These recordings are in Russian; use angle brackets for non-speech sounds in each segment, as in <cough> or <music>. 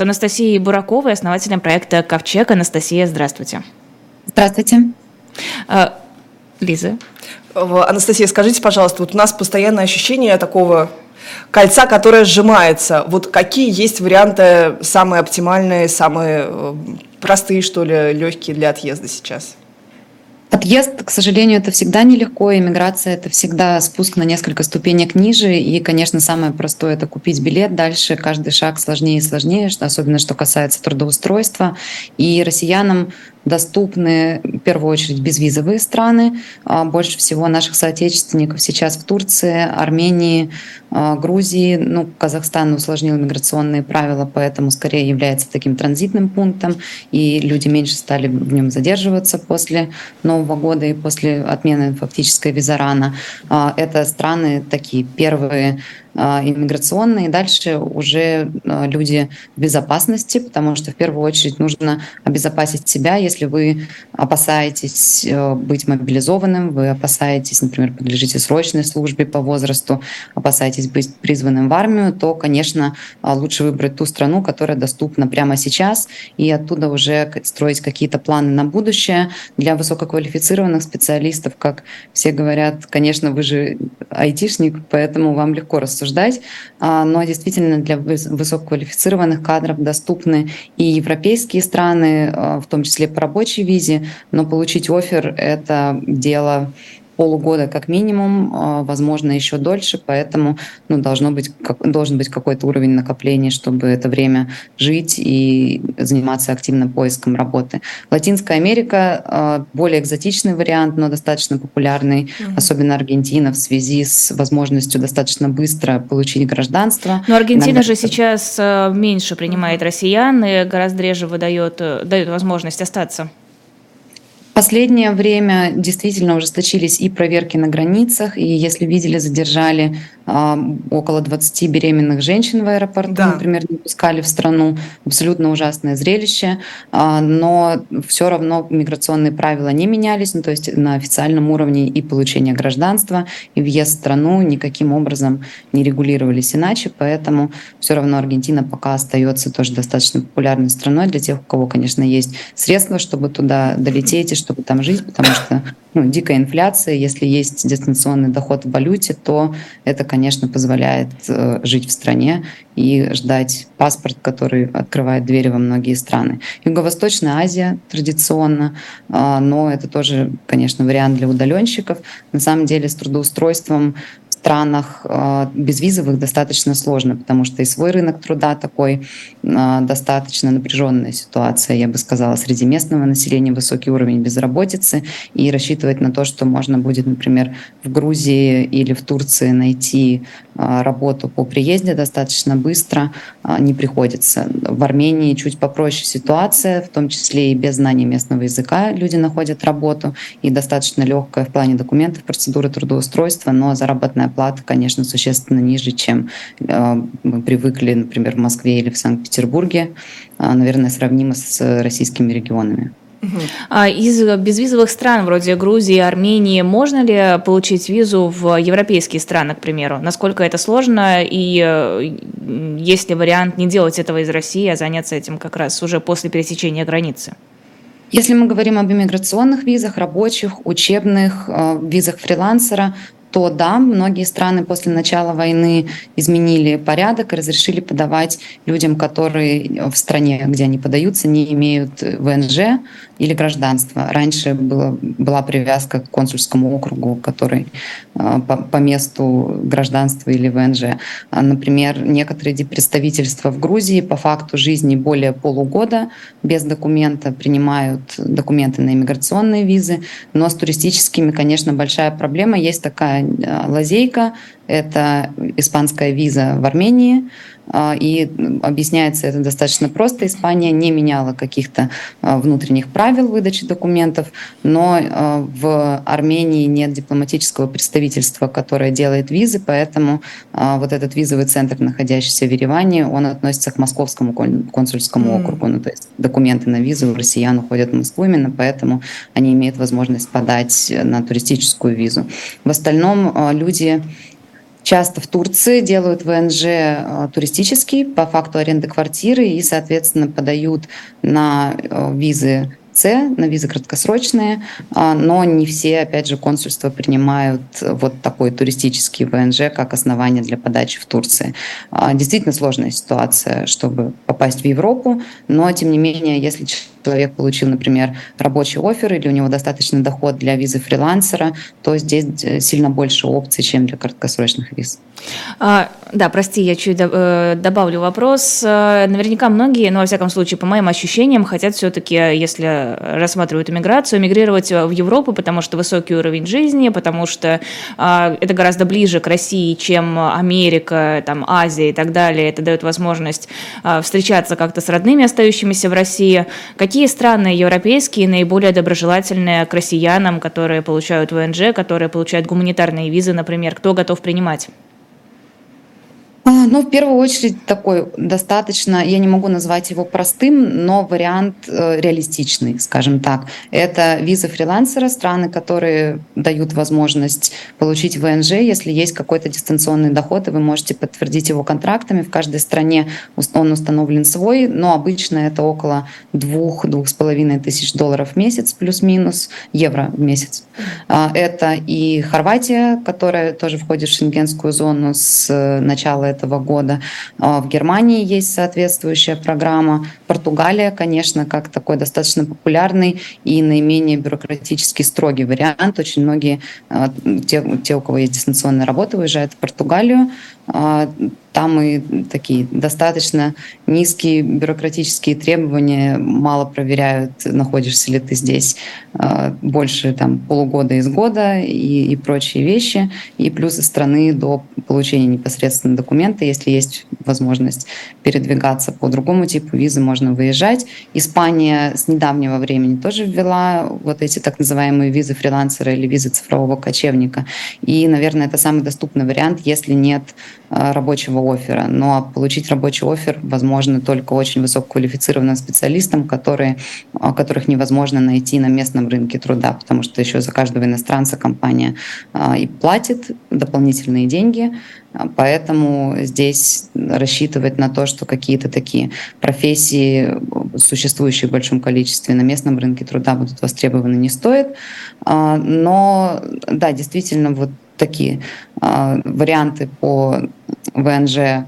Анастасией Бураковой, основателем проекта «Ковчег». Анастасия, здравствуйте. Здравствуйте. А, Лиза. Анастасия, скажите, пожалуйста, вот у нас постоянное ощущение такого кольца, которое сжимается. Вот какие есть варианты самые оптимальные, самые э, простые, что ли, легкие для отъезда сейчас? Отъезд, к сожалению, это всегда нелегко. Иммиграция — это всегда спуск на несколько ступенек ниже. И, конечно, самое простое — это купить билет. Дальше каждый шаг сложнее и сложнее, особенно что касается трудоустройства. И россиянам доступны в первую очередь безвизовые страны. А, больше всего наших соотечественников сейчас в Турции, Армении, а, Грузии. Ну, Казахстан усложнил миграционные правила, поэтому скорее является таким транзитным пунктом, и люди меньше стали в нем задерживаться после Нового года и после отмены фактической визарана. А, это страны такие первые иммиграционные. Дальше уже люди в безопасности, потому что в первую очередь нужно обезопасить себя. Если вы опасаетесь э, быть мобилизованным, вы опасаетесь, например, подлежите срочной службе по возрасту, опасаетесь быть призванным в армию, то, конечно, а, лучше выбрать ту страну, которая доступна прямо сейчас, и оттуда уже строить какие-то планы на будущее. Для высококвалифицированных специалистов, как все говорят, конечно, вы же айтишник, поэтому вам легко рассуждать а, но действительно для высококвалифицированных кадров доступны и европейские страны, а, в том числе рабочей визе, но получить офер — это дело полугода как минимум, а, возможно, еще дольше, поэтому ну, должно быть, должен быть какой-то уровень накопления, чтобы это время жить и заниматься активно поиском работы. Латинская Америка а, более экзотичный вариант, но достаточно популярный, mm-hmm. особенно Аргентина в связи с возможностью достаточно быстро получить гражданство. Но Аргентина Иногда... же сейчас а, меньше принимает россиян и гораздо реже выдает, э, дает возможность остаться последнее время действительно ужесточились и проверки на границах, и если видели, задержали э, около 20 беременных женщин в аэропорту, да. например, не пускали в страну. Абсолютно ужасное зрелище, э, но все равно миграционные правила не менялись, ну, то есть на официальном уровне и получение гражданства, и въезд в страну никаким образом не регулировались иначе, поэтому все равно Аргентина пока остается тоже достаточно популярной страной для тех, у кого, конечно, есть средства, чтобы туда долететь и чтобы там жить, потому что ну, дикая инфляция, если есть дистанционный доход в валюте, то это, конечно, позволяет э, жить в стране и ждать паспорт, который открывает двери во многие страны. Юго-Восточная Азия традиционно, э, но это тоже, конечно, вариант для удаленщиков. На самом деле с трудоустройством странах э, безвизовых достаточно сложно, потому что и свой рынок труда такой э, достаточно напряженная ситуация, я бы сказала, среди местного населения высокий уровень безработицы, и рассчитывать на то, что можно будет, например, в Грузии или в Турции найти э, работу по приезде достаточно быстро, не приходится. В Армении чуть попроще ситуация, в том числе и без знания местного языка люди находят работу, и достаточно легкая в плане документов, процедуры трудоустройства, но заработная оплата, конечно, существенно ниже, чем э, мы привыкли, например, в Москве или в Санкт-Петербурге, а, наверное, сравнимо с российскими регионами. А из безвизовых стран, вроде Грузии, Армении, можно ли получить визу в европейские страны, к примеру? Насколько это сложно? И э, есть ли вариант не делать этого из России, а заняться этим как раз уже после пересечения границы? Если мы говорим об иммиграционных визах, рабочих, учебных, э, визах фрилансера, то да, многие страны после начала войны изменили порядок и разрешили подавать людям, которые в стране, где они подаются, не имеют ВНЖ или гражданство. Раньше было, была привязка к консульскому округу, который а, по, по месту гражданства или ВНЖ. А, например, некоторые представительства в Грузии по факту жизни более полугода без документа принимают документы на иммиграционные визы, но с туристическими, конечно, большая проблема. Есть такая Э, лазейка — это испанская виза в Армении, а, и объясняется это достаточно просто. Испания не меняла каких-то а, внутренних правил выдачи документов, но а, в Армении нет дипломатического представительства, которое делает визы, поэтому вот этот визовый центр, находящийся в Ереване, он относится к московскому консульскому mm. округу. Ну, то есть документы на визу у россиян уходят в Москву именно, поэтому они имеют возможность подать на туристическую визу. В остальном люди часто в Турции делают ВНЖ э, туристический по факту аренды квартиры и, соответственно, подают на э, визы С, на визы краткосрочные, а, но не все, опять же, консульства принимают вот такой туристический ВНЖ как основание для подачи в Турции. А, действительно сложная ситуация, чтобы попасть в Европу, но, тем не менее, если человек получил, например, рабочий офер или у него достаточный доход для визы фрилансера, то здесь э, сильно больше опций, чем для краткосрочных виз. А, да, прости, я чуть э, добавлю вопрос. Э, наверняка многие, ну, во всяком случае, по моим ощущениям, хотят все-таки, если рассматривают иммиграцию, мигрировать в Европу, потому что высокий уровень жизни, потому что а, это гораздо ближе к России, чем Америка, там, Азия и так далее. Это дает возможность а, встречаться как-то с родными, остающимися в России. Какие страны европейские наиболее доброжелательные к россиянам, которые получают ВНЖ, которые получают гуманитарные визы, например? Кто готов принимать? А, ну, в первую очередь такой достаточно, я не могу назвать его простым, но вариант э, реалистичный, скажем так. Это виза фрилансера, страны, которые дают возможность получить ВНЖ, если есть какой-то дистанционный доход, и вы можете подтвердить его контрактами. В каждой стране он установлен свой, но обычно это около двух-двух с половиной тысяч долларов в месяц, плюс-минус, евро в месяц. А, это и Хорватия, которая тоже входит в шенгенскую зону с э, начала этого года. А, в Германии есть соответствующая программа. Португалия, конечно, как такой достаточно популярный и наименее бюрократически строгий вариант. Очень многие, а, те, те у кого есть дистанционная работа, уезжают в Португалию. А, там и такие достаточно низкие бюрократические требования, мало проверяют, находишься ли ты здесь а, больше там, полугода из года и, и прочие вещи. И плюсы страны до получения непосредственно документа, если есть возможность передвигаться по другому типу визы, можно выезжать. Испания с недавнего времени тоже ввела вот эти так называемые визы фрилансера или визы цифрового кочевника. И, наверное, это самый доступный вариант, если нет рабочего оффера. Но получить рабочий офер возможно только очень высококвалифицированным специалистам, которые, которых невозможно найти на местном рынке труда, потому что еще за каждого иностранца компания а, и платит дополнительные деньги, Поэтому здесь рассчитывать на то, что какие-то такие профессии, существующие в большом количестве на местном рынке труда, будут востребованы, не стоит. Но да, действительно, вот такие варианты по ВНЖ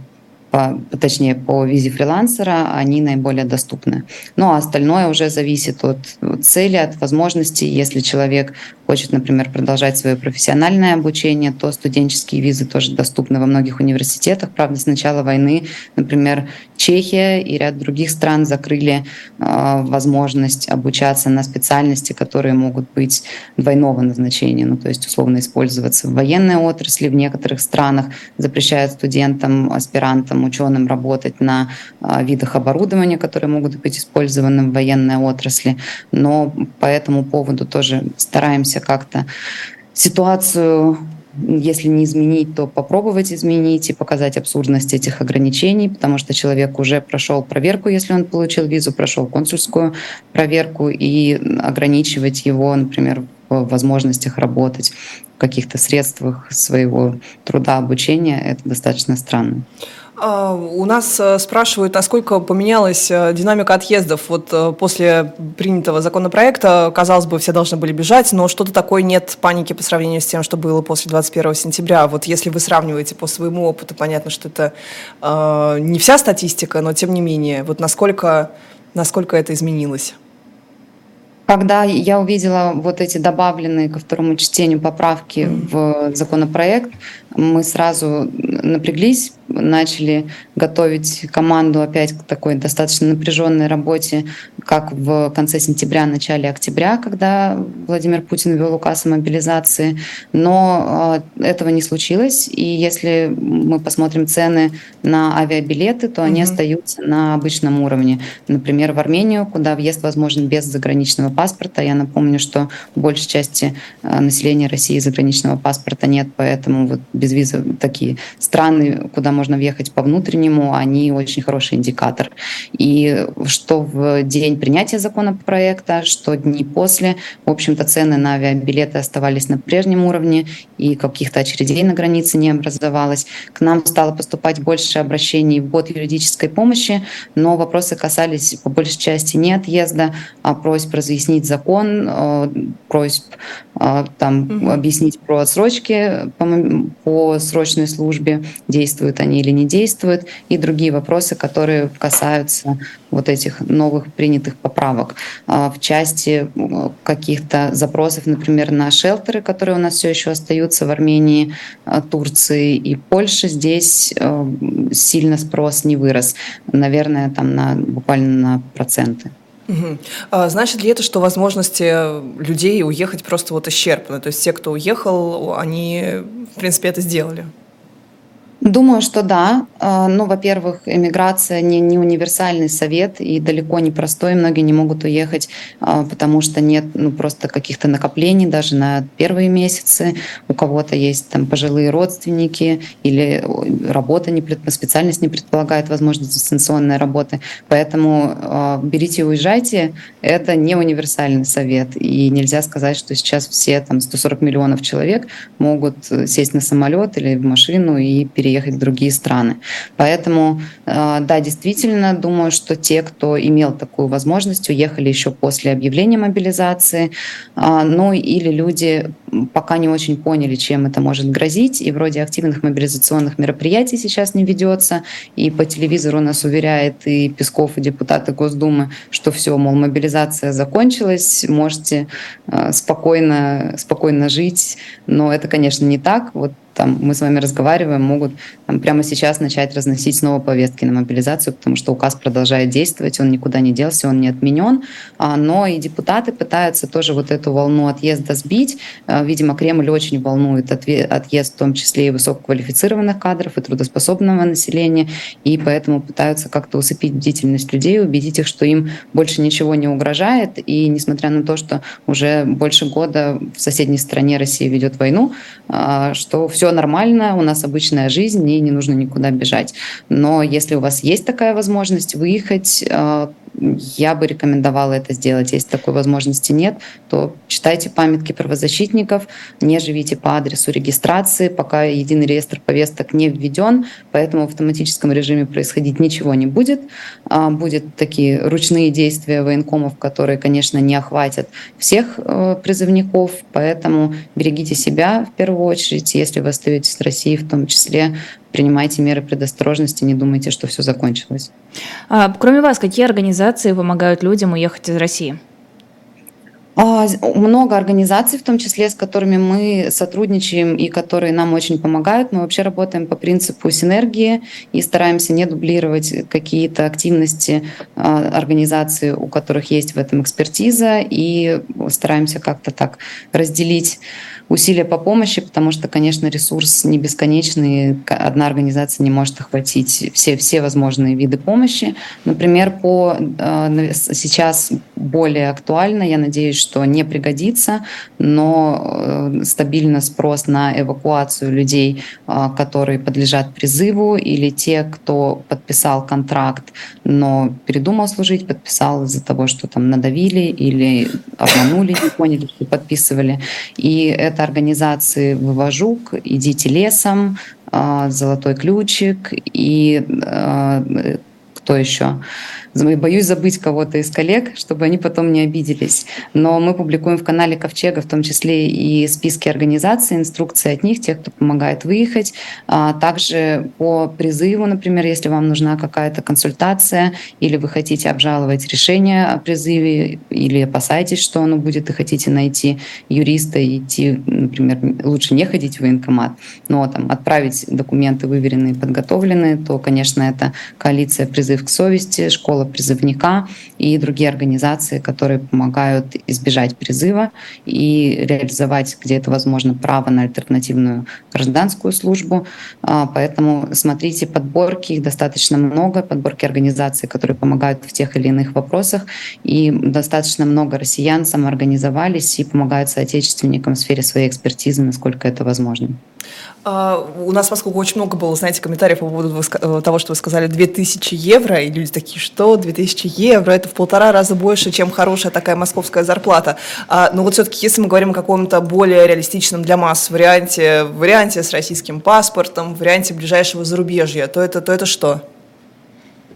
по, точнее, по визе фрилансера, они наиболее доступны. Ну, а остальное уже зависит от цели, от возможностей. Если человек хочет, например, продолжать свое профессиональное обучение, то студенческие визы тоже доступны во многих университетах. Правда, с начала войны, например, Чехия и ряд других стран закрыли э, возможность обучаться на специальности, которые могут быть двойного назначения, ну, то есть условно использоваться в военной отрасли. В некоторых странах запрещают студентам, аспирантам ученым работать на а, видах оборудования, которые могут быть использованы в военной отрасли. Но по этому поводу тоже стараемся как-то ситуацию если не изменить, то попробовать изменить и показать абсурдность этих ограничений, потому что человек уже прошел проверку, если он получил визу, прошел консульскую проверку, и ограничивать его, например, в возможностях работать, в каких-то средствах своего труда, обучения, это достаточно странно. А, у нас э, спрашивают, насколько поменялась э, динамика отъездов. Вот э, после принятого законопроекта, казалось бы, все должны были бежать, но что-то такое нет паники по сравнению с тем, что было после 21 сентября. Вот если вы сравниваете по своему опыту, понятно, что это э, не вся статистика, но тем не менее, вот насколько, насколько это изменилось? Когда я увидела вот эти добавленные ко второму чтению поправки в законопроект, мы сразу напряглись, начали готовить команду опять к такой достаточно напряженной работе, как в конце сентября, начале октября, когда Владимир Путин ввел указ о мобилизации. Но а, этого не случилось. И если мы посмотрим цены на авиабилеты, то они mm-hmm. остаются на обычном уровне. Например, в Армению, куда въезд возможен без заграничного паспорта. Я напомню, что в большей части а, населения России заграничного паспорта паспорта нет, поэтому вот без визы такие страны, куда можно въехать по внутреннему, они очень хороший индикатор. И что в день принятия законопроекта, что дни после, в общем-то, цены на авиабилеты оставались на прежнем уровне, и каких-то очередей на границе не образовалось. К нам стало поступать больше обращений в год юридической помощи, но вопросы касались по большей части не отъезда, а просьб разъяснить закон, э, просьб э, там, угу. объяснить про отсрочки по, по срочной службе, действуют они или не действуют, и другие вопросы, которые касаются вот этих новых принятых поправок. А в части каких-то запросов, например, на шелтеры, которые у нас все еще остаются в Армении, Турции и Польше, здесь сильно спрос не вырос. Наверное, там на, буквально на проценты. А значит ли это, что возможности людей уехать просто вот исчерпаны? То есть те, кто уехал, они, в принципе, это сделали? Думаю, что да. А, ну, во-первых, эмиграция не, не универсальный совет и далеко не простой. Многие не могут уехать, а, потому что нет ну, просто каких-то накоплений даже на первые месяцы. У кого-то есть там пожилые родственники или работа, не, специальность не предполагает возможность дистанционной работы. Поэтому а, берите и уезжайте. Это не универсальный совет. И нельзя сказать, что сейчас все там 140 миллионов человек могут сесть на самолет или в машину и переехать переехать в другие страны. Поэтому, э, да, действительно, думаю, что те, кто имел такую возможность, уехали еще после объявления мобилизации, а, ну или люди пока не очень поняли, чем это может грозить, и вроде активных мобилизационных мероприятий сейчас не ведется, и по телевизору нас уверяет и Песков, и депутаты Госдумы, что все, мол, мобилизация закончилась, можете э, спокойно, спокойно жить, но это, конечно, не так. Вот там мы с вами разговариваем, могут там, прямо сейчас начать разносить снова повестки на мобилизацию, потому что указ продолжает действовать, он никуда не делся, он не отменен. А, но и депутаты пытаются тоже вот эту волну отъезда сбить. А, видимо, Кремль очень волнует отъезд в том числе и высококвалифицированных кадров, и трудоспособного населения, и поэтому пытаются как-то усыпить бдительность людей, убедить их, что им больше ничего не угрожает. И несмотря на то, что уже больше года в соседней стране Россия ведет войну, а, что все все нормально, у нас обычная жизнь, и не нужно никуда бежать. Но если у вас есть такая возможность выехать, э, я бы рекомендовала это сделать. Если такой возможности нет, то читайте памятки правозащитников, не живите по адресу регистрации, пока единый реестр повесток не введен, поэтому в автоматическом режиме происходить ничего не будет. А, Будут такие ручные действия военкомов, которые, конечно, не охватят всех э, призывников, поэтому берегите себя в первую очередь, если вы остаетесь в России в том числе, принимайте меры предосторожности, не думайте, что все закончилось. А, кроме вас, какие организации помогают людям уехать из России? А, много организаций, в том числе с которыми мы сотрудничаем и которые нам очень помогают. Мы вообще работаем по принципу синергии и стараемся не дублировать какие-то активности а, организаций, у которых есть в этом экспертиза, и стараемся как-то так разделить усилия по помощи, потому что, конечно, ресурс не бесконечный, одна организация не может охватить все, все возможные виды помощи. Например, по э, сейчас более актуально, я надеюсь, что не пригодится, но э, стабильно спрос на эвакуацию людей, э, которые подлежат призыву, или те, кто подписал контракт, но передумал служить, подписал из-за того, что там надавили или обманули, не поняли, что подписывали. И это организации «Вывожук», «Идите лесом», а, «Золотой ключик» и а, кто еще? Боюсь забыть кого-то из коллег, чтобы они потом не обиделись. Но мы публикуем в канале Ковчега в том числе и списки организаций, инструкции от них, тех, кто помогает выехать. А также по призыву, например, если вам нужна какая-то консультация или вы хотите обжаловать решение о призыве или опасаетесь, что оно будет, и хотите найти юриста и идти, например, лучше не ходить в военкомат, но там отправить документы выверенные, подготовленные, то, конечно, это коалиция «Призыв к совести», школа школа призывника и другие организации, которые помогают избежать призыва и реализовать, где это возможно, право на альтернативную гражданскую службу. А, поэтому смотрите подборки, их достаточно много, подборки организаций, которые помогают в тех или иных вопросах. И достаточно много россиян самоорганизовались и помогают соотечественникам в сфере своей экспертизы, насколько это возможно. Uh, у нас, поскольку очень много было, знаете, комментариев по поводу э, того, что вы сказали 2000 евро, и люди такие, что 2000 евро, это в полтора раза больше, чем хорошая такая московская зарплата. Uh, но вот все-таки, если мы говорим о каком-то более реалистичном для масс варианте, варианте с российским паспортом, варианте ближайшего зарубежья, то это, то это что?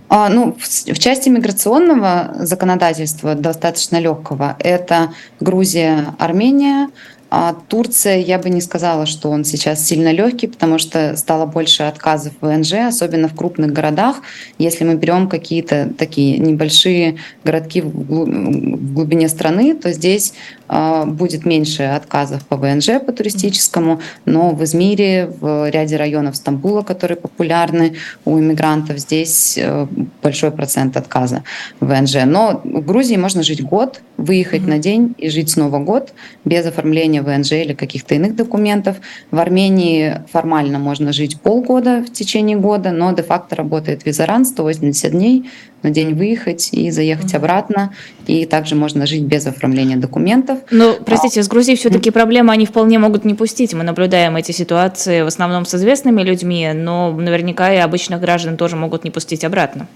А, ну, в части миграционного законодательства достаточно легкого это Грузия, Армения, а Турция, я бы не сказала, что он сейчас сильно легкий, потому что стало больше отказов в ВНЖ, особенно в крупных городах. Если мы берем какие-то такие небольшие городки в глубине страны, то здесь будет меньше отказов по ВНЖ, по туристическому, но в Измире, в ряде районов Стамбула, которые популярны у иммигрантов, здесь э, большой процент отказа в ВНЖ. Но в Грузии можно жить год, выехать mm-hmm. на день и жить снова год без оформления ВНЖ или каких-то иных документов. В Армении формально можно жить полгода в течение года, но де-факто работает визаран 180 дней, на день выехать и заехать mm-hmm. обратно. И также можно жить без оформления документов. Но, простите, с Грузией все-таки mm-hmm. проблемы они вполне могут не пустить. Мы наблюдаем эти ситуации в основном с известными людьми, но наверняка и обычных граждан тоже могут не пустить обратно.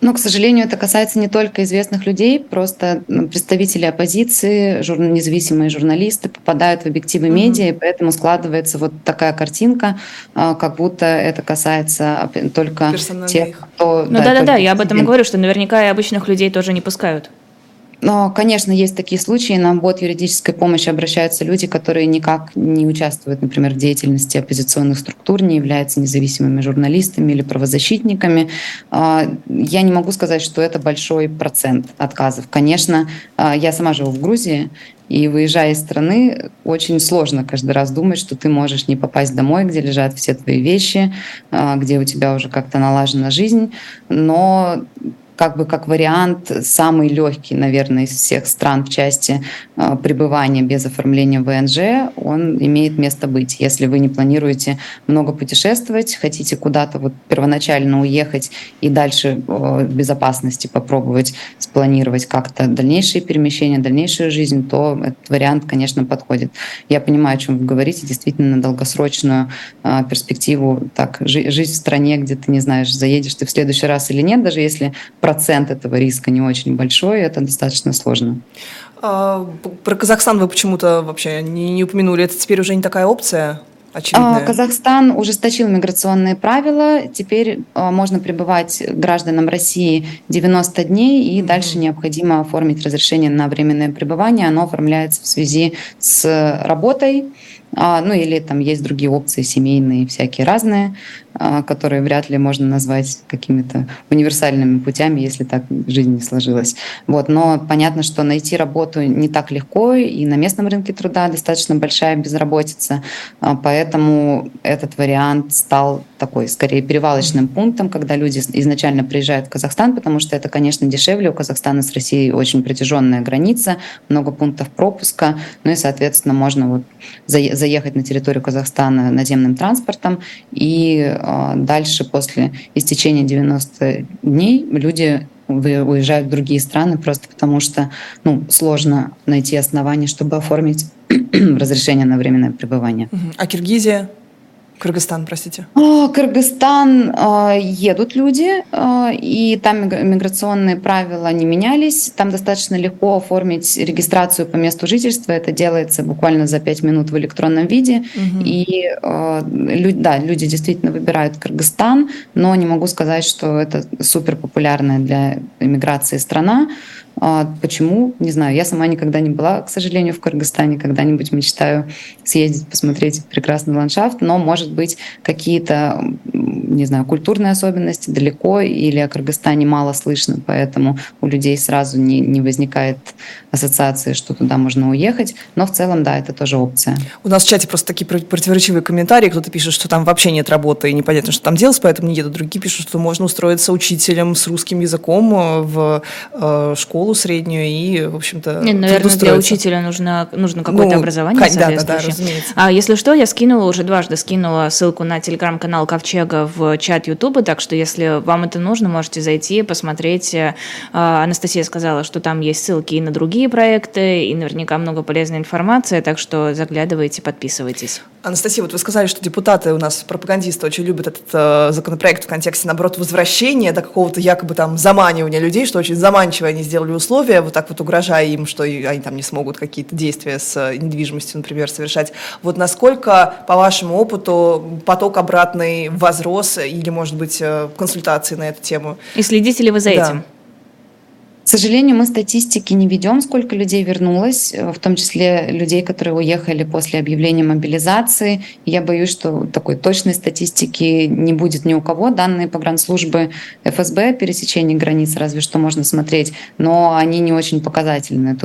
Но, к сожалению, это касается не только известных людей, просто ну, представители оппозиции, жур... независимые журналисты попадают в объективы mm-hmm. медиа, и поэтому складывается вот такая картинка, а, как будто это касается только тех, кто... Ну да-да-да, я об этом и говорю, что наверняка и обычных людей тоже не пускают. Но, конечно, есть такие случаи, на бот юридической помощи обращаются люди, которые никак не участвуют, например, в деятельности оппозиционных структур, не являются независимыми журналистами или правозащитниками. А, я не могу сказать, что это большой процент отказов. Конечно, а, я сама живу в Грузии, и выезжая из страны, очень сложно каждый раз думать, что ты можешь не попасть домой, где лежат все твои вещи, а, где у тебя уже как-то налажена жизнь. Но как бы как вариант самый легкий, наверное, из всех стран в части э, пребывания без оформления ВНЖ, он имеет место быть. Если вы не планируете много путешествовать, хотите куда-то вот первоначально уехать и дальше э, в безопасности попробовать спланировать как-то дальнейшие перемещения, дальнейшую жизнь, то этот вариант, конечно, подходит. Я понимаю, о чем вы говорите, действительно на долгосрочную э, перспективу, так, жить в стране, где ты не знаешь, заедешь ты в следующий раз или нет, даже если процент этого риска не очень большой, это достаточно сложно. А, про Казахстан вы почему-то вообще не, не упомянули. Это теперь уже не такая опция? Очевидная. Казахстан ужесточил миграционные правила. Теперь а, можно пребывать гражданам России 90 дней, и mm-hmm. дальше необходимо оформить разрешение на временное пребывание. Оно оформляется в связи с работой а, ну или там есть другие опции семейные, всякие разные, а, которые вряд ли можно назвать какими-то универсальными путями, если так жизнь не сложилась. Вот. Но понятно, что найти работу не так легко, и на местном рынке труда достаточно большая безработица, а, поэтому этот вариант стал такой, скорее, перевалочным пунктом, когда люди изначально приезжают в Казахстан, потому что это, конечно, дешевле. У Казахстана с Россией очень протяженная граница, много пунктов пропуска, ну и, соответственно, можно вот заехать на территорию Казахстана наземным транспортом, и э, дальше, после истечения 90 дней, люди уезжают в другие страны просто потому, что ну, сложно найти основания, чтобы оформить <clears throat> разрешение на временное пребывание. А Киргизия? Кыргызстан, простите. Кыргызстан э, едут люди, э, и там миграционные правила не менялись. Там достаточно легко оформить регистрацию по месту жительства. Это делается буквально за пять минут в электронном виде. Угу. И э, люди, да, люди действительно выбирают Кыргызстан, но не могу сказать, что это супер популярная для иммиграции страна. А, почему? Не знаю. Я сама никогда не была, к сожалению, в Кыргызстане. Когда-нибудь мечтаю съездить, посмотреть прекрасный ландшафт, но, может быть, какие-то, не знаю, культурные особенности далеко или о Кыргызстане мало слышно, поэтому у людей сразу не, не возникает ассоциации, что туда можно уехать. Но в целом, да, это тоже опция. У нас в чате просто такие противоречивые комментарии. Кто-то пишет, что там вообще нет работы и непонятно, что там делать, поэтому не едут. Другие пишут, что можно устроиться учителем с русским языком э, в э, школу среднюю и, в общем-то, Нет, наверное, для учителя нужно, нужно какое-то ну, образование да, соответствующее. Да, да, а если что, я скинула, уже дважды скинула ссылку на телеграм-канал Ковчега в чат Ютуба, так что если вам это нужно, можете зайти, посмотреть. Э, Анастасия сказала, что там есть ссылки и на другие проекты, и наверняка много полезной информации, так что заглядывайте, подписывайтесь. Анастасия, вот вы сказали, что депутаты у нас, пропагандисты, очень любят этот э, законопроект в контексте, наоборот, возвращения до какого-то якобы там заманивания людей, что очень заманчиво они сделали условия, вот так вот угрожая им, что они там не смогут какие-то действия с э, недвижимостью, например, совершать. Вот насколько, по вашему опыту, поток обратный возрос или, может быть, э, консультации на эту тему? И следите ли вы за да. этим? К сожалению, мы статистики не ведем, сколько людей вернулось, э, в том числе людей, которые уехали после объявления мобилизации. Я боюсь, что такой точной статистики не будет ни у кого. Данные погранслужбы ФСБ пересечения границ разве что можно смотреть, но они не очень показательны.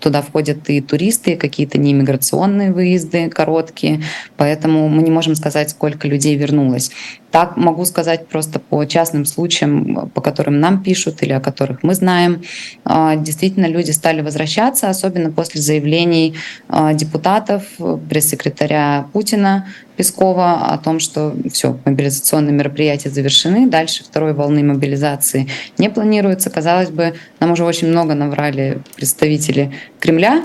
Туда входят и туристы, и какие-то неиммиграционные выезды короткие, поэтому мы не можем сказать, сколько людей вернулось. Так могу сказать просто по частным случаям, по которым нам пишут или о которых мы знаем. А, действительно, люди стали возвращаться, особенно после заявлений а, депутатов, пресс-секретаря Путина Пескова о том, что все, мобилизационные мероприятия завершены, дальше второй волны мобилизации не планируется. Казалось бы, нам уже очень много наврали представители Кремля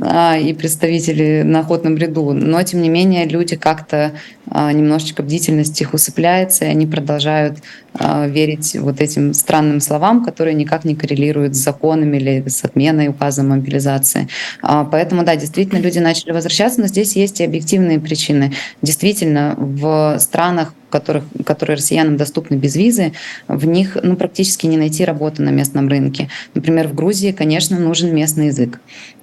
а, и представители на охотном ряду, но тем не менее люди как-то а, немножечко бдительность их усыпляется, и они продолжают а, верить вот этим странным словам, которые никак не коррелируют с законами или с отменой указа мобилизации. Поэтому, да, действительно, люди начали возвращаться, но здесь есть и объективные причины. Действительно, в странах которых, которые россиянам доступны без визы, в них ну, практически не найти работу на местном рынке. Например, в Грузии, конечно, нужен местный язык.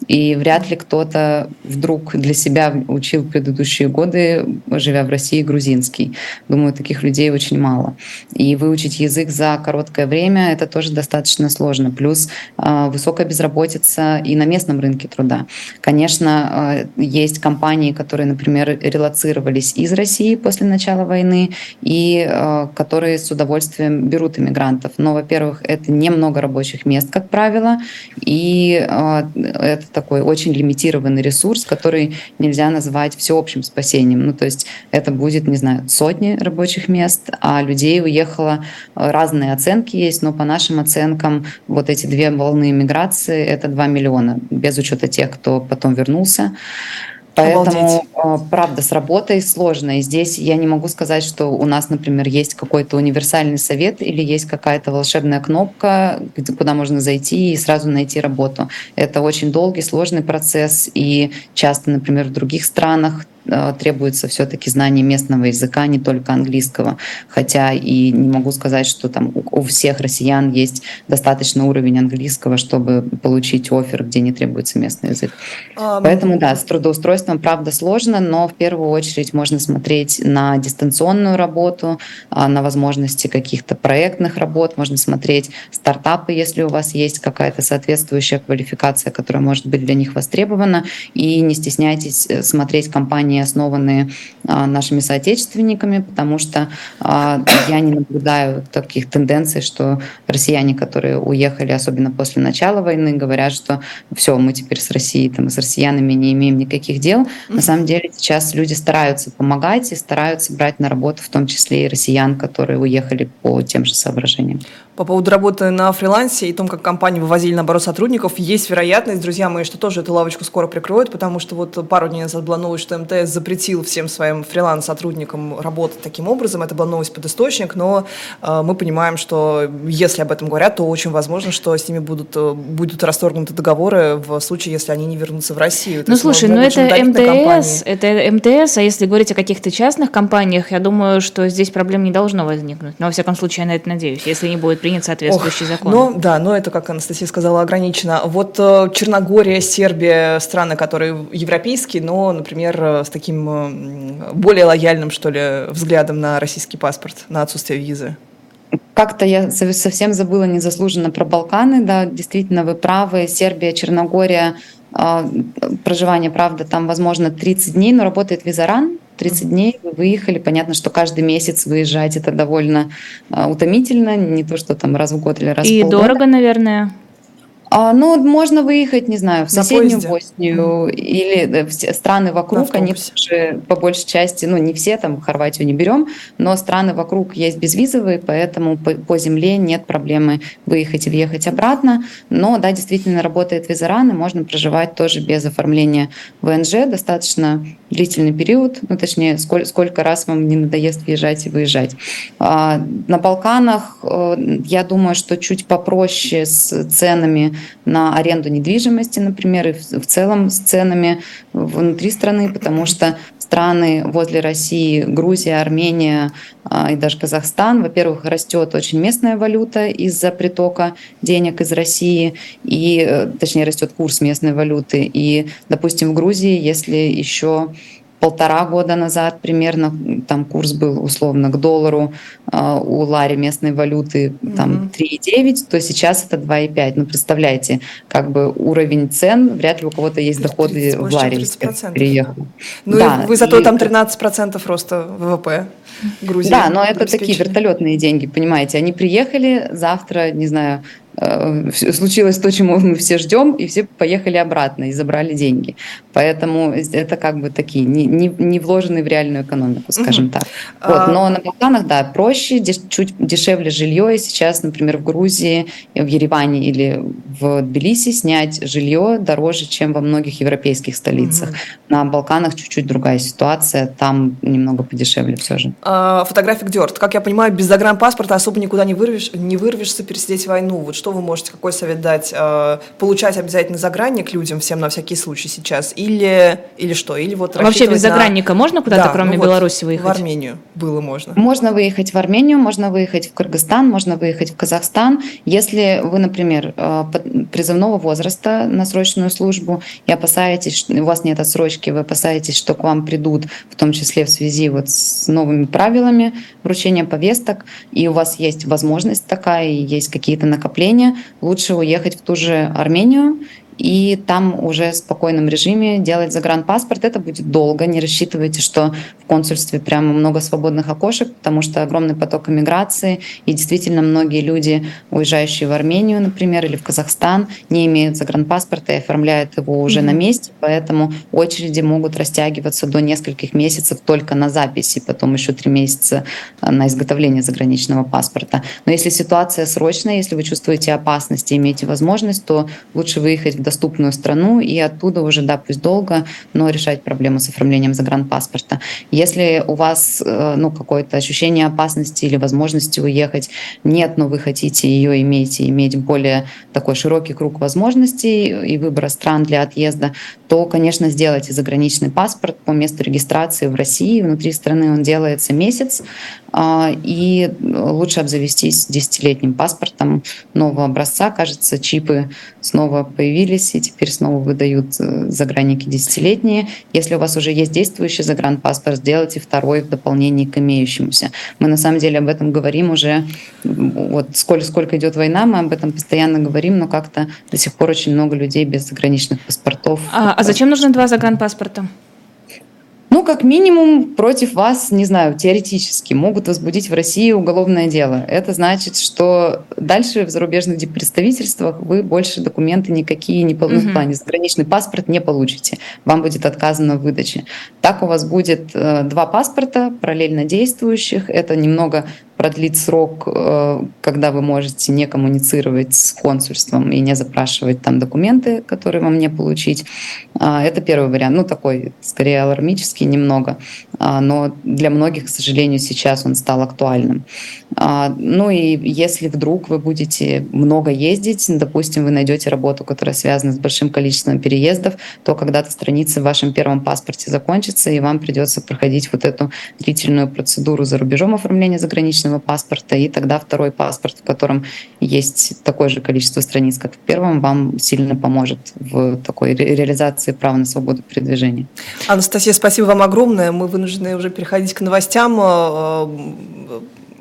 И вряд ли кто-то вдруг для себя учил предыдущие годы, живя в России, грузинский. Думаю, таких людей очень мало. И выучить язык за короткое время — это тоже достаточно сложно. Плюс э, высокая безработица и на местном рынке труда. Конечно, э, есть компании, которые, например, релацировались из России после начала войны, и э, которые с удовольствием берут иммигрантов. Но, во-первых, это немного рабочих мест, как правило, и э, это такой очень лимитированный ресурс, который нельзя назвать всеобщим спасением. Ну, то есть это будет, не знаю, сотни рабочих мест, а людей уехало, э, разные оценки есть, но по нашим оценкам вот эти две волны иммиграции — это 2 миллиона, без учета тех, кто потом вернулся. Поэтому, Обалдеть. А, правда, с работой сложно. И здесь я не могу сказать, что у нас, например, есть какой-то универсальный совет или есть какая-то волшебная кнопка, куда можно зайти и сразу найти работу. Это очень долгий, сложный процесс. И часто, например, в других странах требуется все-таки знание местного языка, не только английского. Хотя и не могу сказать, что там у всех россиян есть достаточно уровень английского, чтобы получить офер, где не требуется местный язык. Um... Поэтому да, с трудоустройством правда сложно, но в первую очередь можно смотреть на дистанционную работу, а, на возможности каких-то проектных работ, можно смотреть стартапы, если у вас есть какая-то соответствующая квалификация, которая может быть для них востребована, и не стесняйтесь э, смотреть компании компании, основанные а, нашими соотечественниками, потому что а, я не наблюдаю таких тенденций, что россияне, которые уехали, особенно после начала войны, говорят, что все, мы теперь с Россией, там, с россиянами не имеем никаких дел. На самом деле сейчас люди стараются помогать и стараются брать на работу в том числе и россиян, которые уехали по тем же соображениям. По поводу работы на фрилансе и том, как компании вывозили, наоборот, сотрудников, есть вероятность, друзья мои, что тоже эту лавочку скоро прикроют, потому что вот пару дней назад была новость, что МТС запретил всем своим фриланс-сотрудникам работать таким образом. Это была новость под источник, но э, мы понимаем, что если об этом говорят, то очень возможно, что с ними будут, э, будут расторгнуты договоры в случае, если они не вернутся в Россию. Ну, слушай, ну это МТС, это МТС, а если говорить о каких-то частных компаниях, я думаю, что здесь проблем не должно возникнуть. Но, во всяком случае, я на это надеюсь, если не будет принят соответствующий Ох, закон. Ну да, но это, как Анастасия сказала, ограничено. Вот э, Черногория, Сербия, страны, которые европейские, но, например, э, с таким э, более лояльным, что ли, взглядом на российский паспорт, на отсутствие визы. Как-то я совсем забыла незаслуженно про Балканы. Да, действительно, вы правы. Сербия, Черногория, а, проживание, правда, там, возможно, 30 дней, но работает визаран. 30 дней вы выехали. Понятно, что каждый месяц выезжать это довольно а, утомительно, не то, что там раз в год или раз И в полгода. дорого, наверное. А, ну, можно выехать, не знаю, в соседнюю Боснию mm. или в страны вокруг, они же по большей части, ну, не все, там, Хорватию не берем, но страны вокруг есть безвизовые, поэтому по, по земле нет проблемы выехать и въехать обратно. Но, да, действительно работает визаран, и можно проживать тоже без оформления ВНЖ достаточно длительный период, ну, точнее, сколько, сколько раз вам не надоест въезжать и выезжать. А, на Балканах, э, я думаю, что чуть попроще с ценами на аренду недвижимости, например, и в целом с ценами внутри страны, потому что страны возле России, Грузия, Армения а, и даже Казахстан, во-первых, растет очень местная валюта из-за притока денег из России, и, э, точнее, растет курс местной валюты. И, допустим, в Грузии, если еще полтора года назад примерно там курс был условно к доллару э, у лари местной валюты там mm-hmm. 3,9, то сейчас это 2,5. Ну, представляете, как бы уровень цен, вряд ли у кого-то есть доходы 30, в ларе. 30%. Переехал. Ну, да, вы зато и... там 13% роста ВВП. Грузии. Да, но это такие вертолетные деньги, понимаете. Они приехали, завтра, не знаю, случилось то, чему мы все ждем, и все поехали обратно и забрали деньги. Поэтому это как бы такие не, не, не вложенные в реальную экономику, скажем угу. так. Вот. А Но на Балканах, да, проще, деш, чуть дешевле жилье. И сейчас, например, в Грузии, в Ереване или в Тбилиси снять жилье дороже, чем во многих европейских столицах. Угу. На Балканах чуть-чуть другая ситуация, там немного подешевле все же. А, фотографик Дёрт. Как я понимаю, без загранпаспорта особо никуда не, вырвешь, не вырвешься пересидеть войну. Вот что что вы можете, какой совет дать? Э, получать обязательно загранник людям всем на всякий случай сейчас? Или, или что? Или вот Вообще без загранника на... можно куда-то, да, кроме ну Беларуси, выехать? В Армению было можно. Можно выехать в Армению, можно выехать в Кыргызстан, можно выехать в Казахстан. Если вы, например, э, призывного возраста на срочную службу и опасаетесь, у вас нет отсрочки, вы опасаетесь, что к вам придут, в том числе в связи вот с новыми правилами вручения повесток, и у вас есть возможность такая, и есть какие-то накопления, Украине, лучше уехать в ту же Армению и там уже в спокойном режиме делать загранпаспорт. Это будет долго, не рассчитывайте, что в консульстве прямо много свободных окошек, потому что огромный поток иммиграции, и действительно многие люди, уезжающие в Армению, например, или в Казахстан, не имеют загранпаспорта и оформляют его уже mm-hmm. на месте, поэтому очереди могут растягиваться до нескольких месяцев только на записи, потом еще три месяца э, на изготовление заграничного паспорта. Но если ситуация срочная, если вы чувствуете опасность и имеете возможность, то лучше выехать в доступную страну и оттуда уже, да, пусть долго, но решать проблему с оформлением загранпаспорта. Если у вас э, ну, какое-то ощущение опасности или возможности уехать нет, но вы хотите ее иметь и иметь более такой широкий круг возможностей и выбора стран для отъезда, то, конечно, сделайте заграничный паспорт по месту регистрации в России. Внутри страны он делается месяц, и лучше обзавестись десятилетним паспортом нового образца. Кажется, чипы снова появились и теперь снова выдают э, загранники десятилетние. Если у вас уже есть действующий загранпаспорт, сделайте второй в дополнении к имеющемуся. Мы на самом деле об этом говорим уже, вот сколько, сколько идет война, мы об этом постоянно говорим, но как-то до сих пор очень много людей без заграничных паспортов. А, а зачем нужны два загранпаспорта? Ну, как минимум, против вас, не знаю, теоретически могут возбудить в России уголовное дело. Это значит, что дальше в зарубежных представительствах вы больше документы никакие не ну, в плане заграничный паспорт не получите. Вам будет отказано в выдаче. Так у вас будет э, два паспорта параллельно действующих. Это немного продлить срок, э, когда вы можете не коммуницировать с консульством и не запрашивать там документы, которые вам не получить. А, это первый вариант. Ну, такой, скорее, алармический немного. А, но для многих, к сожалению, сейчас он стал актуальным. А, ну и если вдруг вы будете много ездить, допустим, вы найдете работу, которая связана с большим количеством переездов, то когда-то страницы в вашем первом паспорте закончатся, и вам придется проходить вот эту длительную процедуру за рубежом оформления заграничного заграничного паспорта, и тогда второй паспорт, в котором есть такое же количество страниц, как в первом, вам сильно поможет в такой реализации права на свободу передвижения. Анастасия, спасибо вам огромное. Мы вынуждены уже переходить к новостям. Э,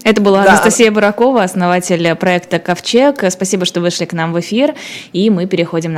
Это была да. Анастасия Баракова, основатель проекта «Ковчег». Спасибо, что вышли к нам в эфир, и мы переходим на